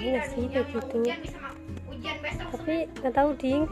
iya sih kayak gitu. tapi nggak tahu ding.